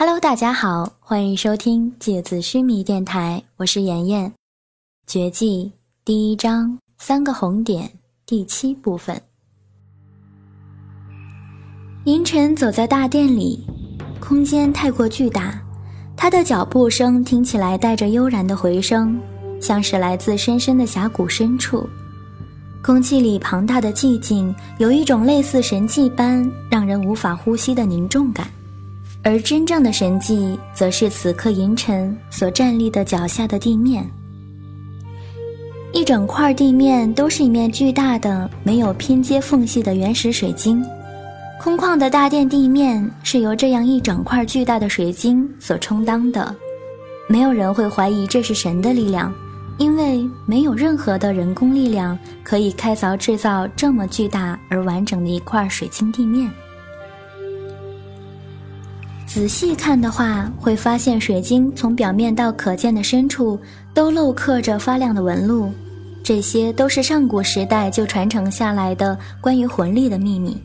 Hello，大家好，欢迎收听芥子须弥电台，我是妍妍。绝技第一章三个红点第七部分。银尘走在大殿里，空间太过巨大，他的脚步声听起来带着悠然的回声，像是来自深深的峡谷深处。空气里庞大的寂静，有一种类似神迹般让人无法呼吸的凝重感。而真正的神迹，则是此刻银尘所站立的脚下的地面。一整块地面都是一面巨大的、没有拼接缝隙的原始水晶。空旷的大殿地面是由这样一整块巨大的水晶所充当的。没有人会怀疑这是神的力量，因为没有任何的人工力量可以开凿制造这么巨大而完整的一块水晶地面。仔细看的话，会发现水晶从表面到可见的深处都镂刻着发亮的纹路，这些都是上古时代就传承下来的关于魂力的秘密。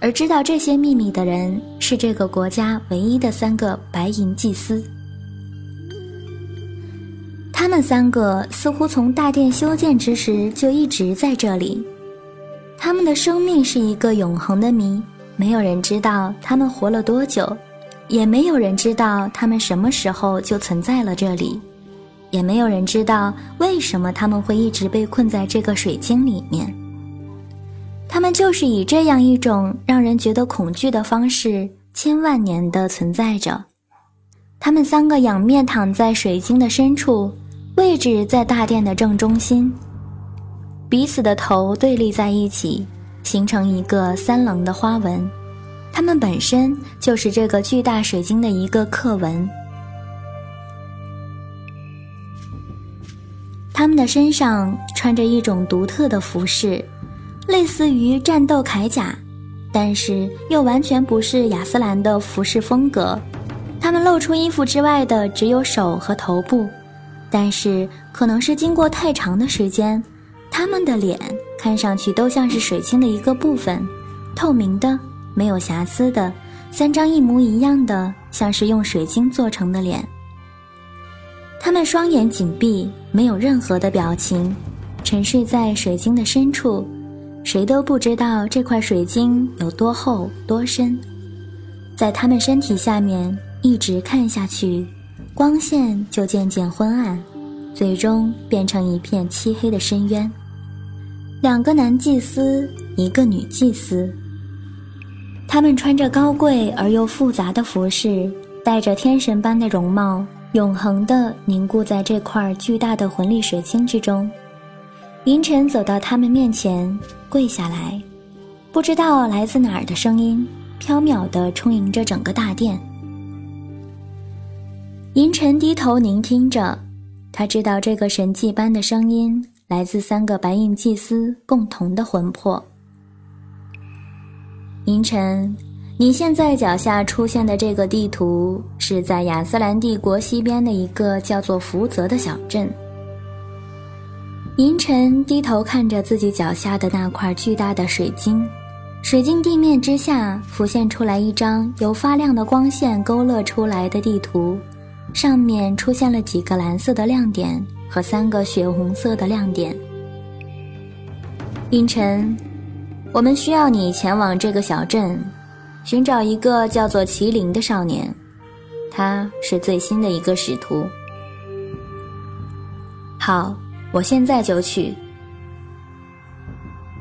而知道这些秘密的人，是这个国家唯一的三个白银祭司。他们三个似乎从大殿修建之时就一直在这里，他们的生命是一个永恒的谜。没有人知道他们活了多久，也没有人知道他们什么时候就存在了这里，也没有人知道为什么他们会一直被困在这个水晶里面。他们就是以这样一种让人觉得恐惧的方式，千万年的存在着。他们三个仰面躺在水晶的深处，位置在大殿的正中心，彼此的头对立在一起。形成一个三棱的花纹，它们本身就是这个巨大水晶的一个刻纹。他们的身上穿着一种独特的服饰，类似于战斗铠甲，但是又完全不是亚斯兰的服饰风格。他们露出衣服之外的只有手和头部，但是可能是经过太长的时间，他们的脸。看上去都像是水晶的一个部分，透明的，没有瑕疵的，三张一模一样的，像是用水晶做成的脸。他们双眼紧闭，没有任何的表情，沉睡在水晶的深处，谁都不知道这块水晶有多厚多深。在他们身体下面一直看下去，光线就渐渐昏暗，最终变成一片漆黑的深渊。两个男祭司，一个女祭司。他们穿着高贵而又复杂的服饰，带着天神般的容貌，永恒地凝固在这块巨大的魂力水晶之中。银尘走到他们面前，跪下来。不知道来自哪儿的声音，飘渺地充盈着整个大殿。银尘低头聆听着，他知道这个神迹般的声音。来自三个白银祭司共同的魂魄。银尘，你现在脚下出现的这个地图，是在亚斯兰帝国西边的一个叫做福泽的小镇。银尘低头看着自己脚下的那块巨大的水晶，水晶地面之下浮现出来一张由发亮的光线勾勒出来的地图，上面出现了几个蓝色的亮点。和三个血红色的亮点。阴沉，我们需要你前往这个小镇，寻找一个叫做麒麟的少年，他是最新的一个使徒。好，我现在就去。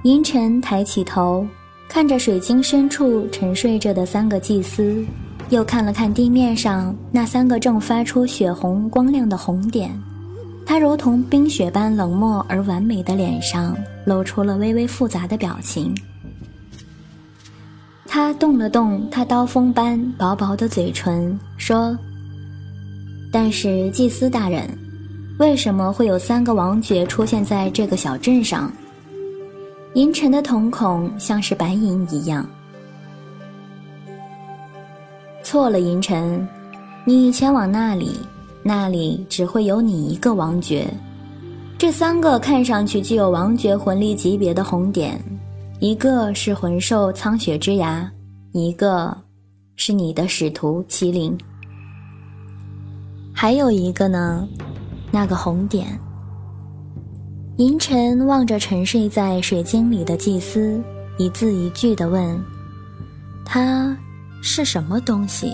银尘抬起头，看着水晶深处沉睡着的三个祭司，又看了看地面上那三个正发出血红光亮的红点。他如同冰雪般冷漠而完美的脸上露出了微微复杂的表情。他动了动他刀锋般薄薄的嘴唇，说：“但是祭司大人，为什么会有三个王爵出现在这个小镇上？”银尘的瞳孔像是白银一样。错了，银尘，你前往那里。那里只会有你一个王爵，这三个看上去具有王爵魂力级别的红点，一个是魂兽苍雪之牙，一个是你的使徒麒麟。还有一个呢，那个红点。银尘望着沉睡在水晶里的祭司，一字一句地问：“他是什么东西？”